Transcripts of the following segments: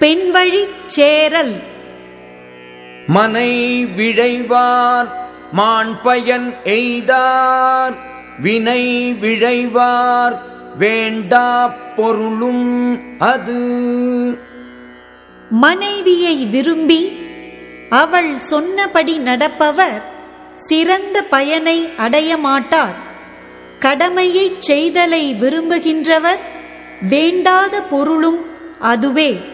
பெண்வழிச் சேரல். மனை விழைவார் மாண்பயன் எய்தார். வினை விழைவார் வேண்டா பொருளும் அது. மனைவியை விரும்பி அவள் சொன்னபடி நடப்பவர் சிறந்த பயனை அடைய மாட்டார். கடமையைச் செய்தலை விரும்புகின்றவர் வேண்டாத பொருளும் அதுவே.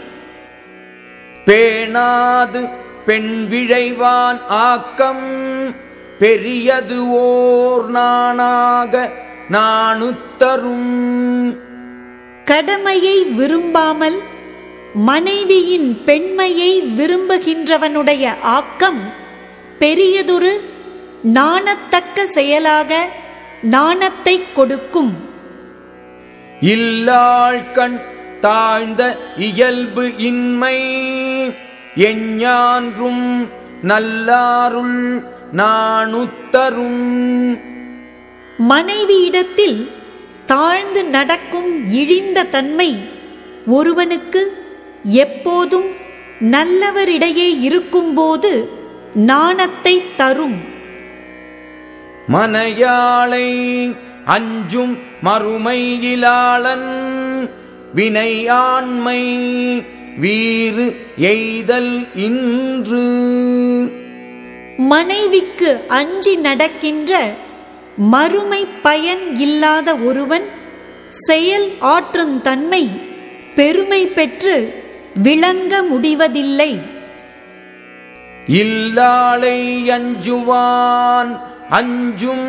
பேணாது பெண் விழைவான் ஆக்கம். பெரியது ஓர் நாணாக நாணுத்தரும் கடமையை விரும்பாமல் மனைவியின் பெண்மையை விரும்புகின்றவனுடைய ஆக்கம் பெரியதொரு நாணத்தக்க செயலாக நாணத்தைக் கொடுக்கும். இல்லாள் கண் தாழ்ந்த இயல்பு இன்மை. எஞ்ஞான்றும் நல்லாருள் நாணுத்தரும். மனைவியிடத்தில் தாழ்ந்து நடக்கும் இழிந்த தன்மை ஒருவனுக்கு எப்போதும் நல்லவரிடையே இருக்கும்போது நாணத்தை தரும். மனையாளை அஞ்சும் மறுமையிலாளன் வினையாண்மை வீறு எய்தல் இன்று. மனைவிக்கு அஞ்சி நடக்கின்ற மறுமை பயன் இல்லாத ஒருவன் செயல் ஆற்றும் தன்மை பெருமை பெற்று விளங்க முடிவதில்லை. இல்லாளை அஞ்சுவான் அஞ்சும்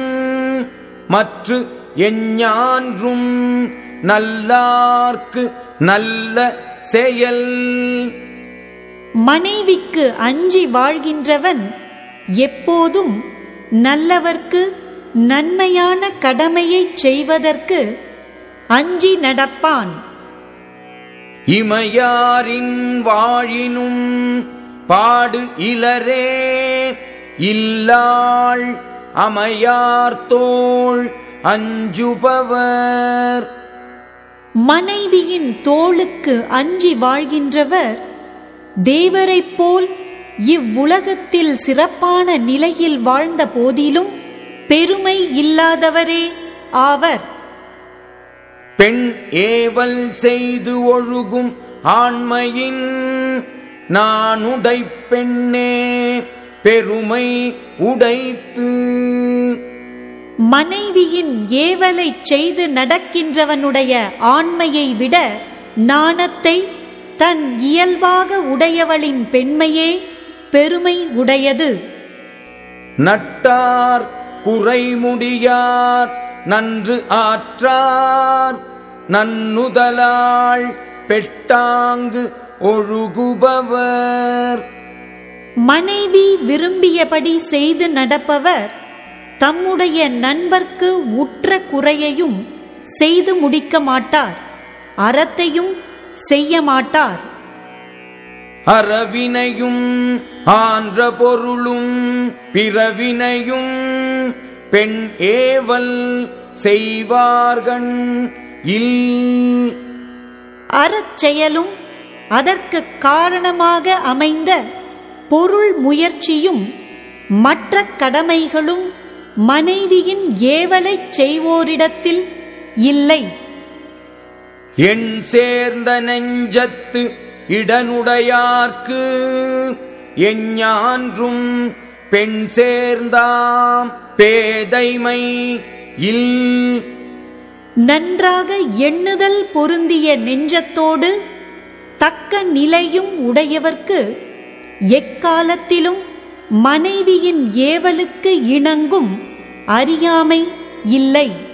மற்று எஞ்ஞான்றும் நல்லார்க்கு நல்ல செயல். மனைவிக்கு அஞ்சி வாழ்கின்றவன் எப்போதும் நல்லவர்க்கு நன்மையான கடமையைச் செய்வதற்கு அஞ்சி நடப்பான். இமையாரின் வாழினும் பாடு இலரே இல்லாள் அமையார் தோள் அஞ்சுபவர். மனைவியின் தோளுக்கு அஞ்சி வாழ்கின்றவர் தேவரைப் போல் இவ்வுலகத்தில் சிறப்பான நிலையில் வாழ்ந்த போதிலும் பெருமை இல்லாதவரே ஆவர். பெண் ஏவல் செய்து ஒழுகும் ஆண்மையின் நானுடை பெண்ணே பெருமை உடைத்து மனைவியின் ஏவலைச் செய்து நடக்கின்றவனுடைய ஆண்மையை விட நாணத்தை தன் இயல்பாக உடையவளின் பெண்மையே பெருமை உடையது. நட்டார் குறைமுடியார் நன்று ஆற்றார் நன்னுதலாள் பெட்டாங்கு ஒழுகுபவர். மனைவி விரும்பியபடி செய்து நடப்பவர் தம்முடைய நண்பர்க்கு உற்ற குறையையும் செய்து முடிக்க மாட்டார் அறத்தையும் செய்ய மாட்டார். அறவினையும் ஆன்ற பொருளும் பிறவினையும் பெண் ஏவல் செய்வார்கண் இல் அறச்செயலும் அதற்கு காரணமாக அமைந்த பொருள் முயற்சியும் மற்ற கடமைகளும் மனைவியின் ஏவலைச் செய்வோரிடத்தில் இல்லை. எண் சேர்ந்த நெஞ்சத்து இடனுடையார்க்கு எஞ்ஞான்றும் பெண் சேர்ந்தாம் பேதைமை இல். நன்றாக எண்ணுதல் பொருந்திய நெஞ்சத்தோடு தக்க நிலையும் உடையவர்க்கு எக்காலத்திலும் மனைவியின் ஏவலுக்கு இணங்கும் அறியாமை இல்லை.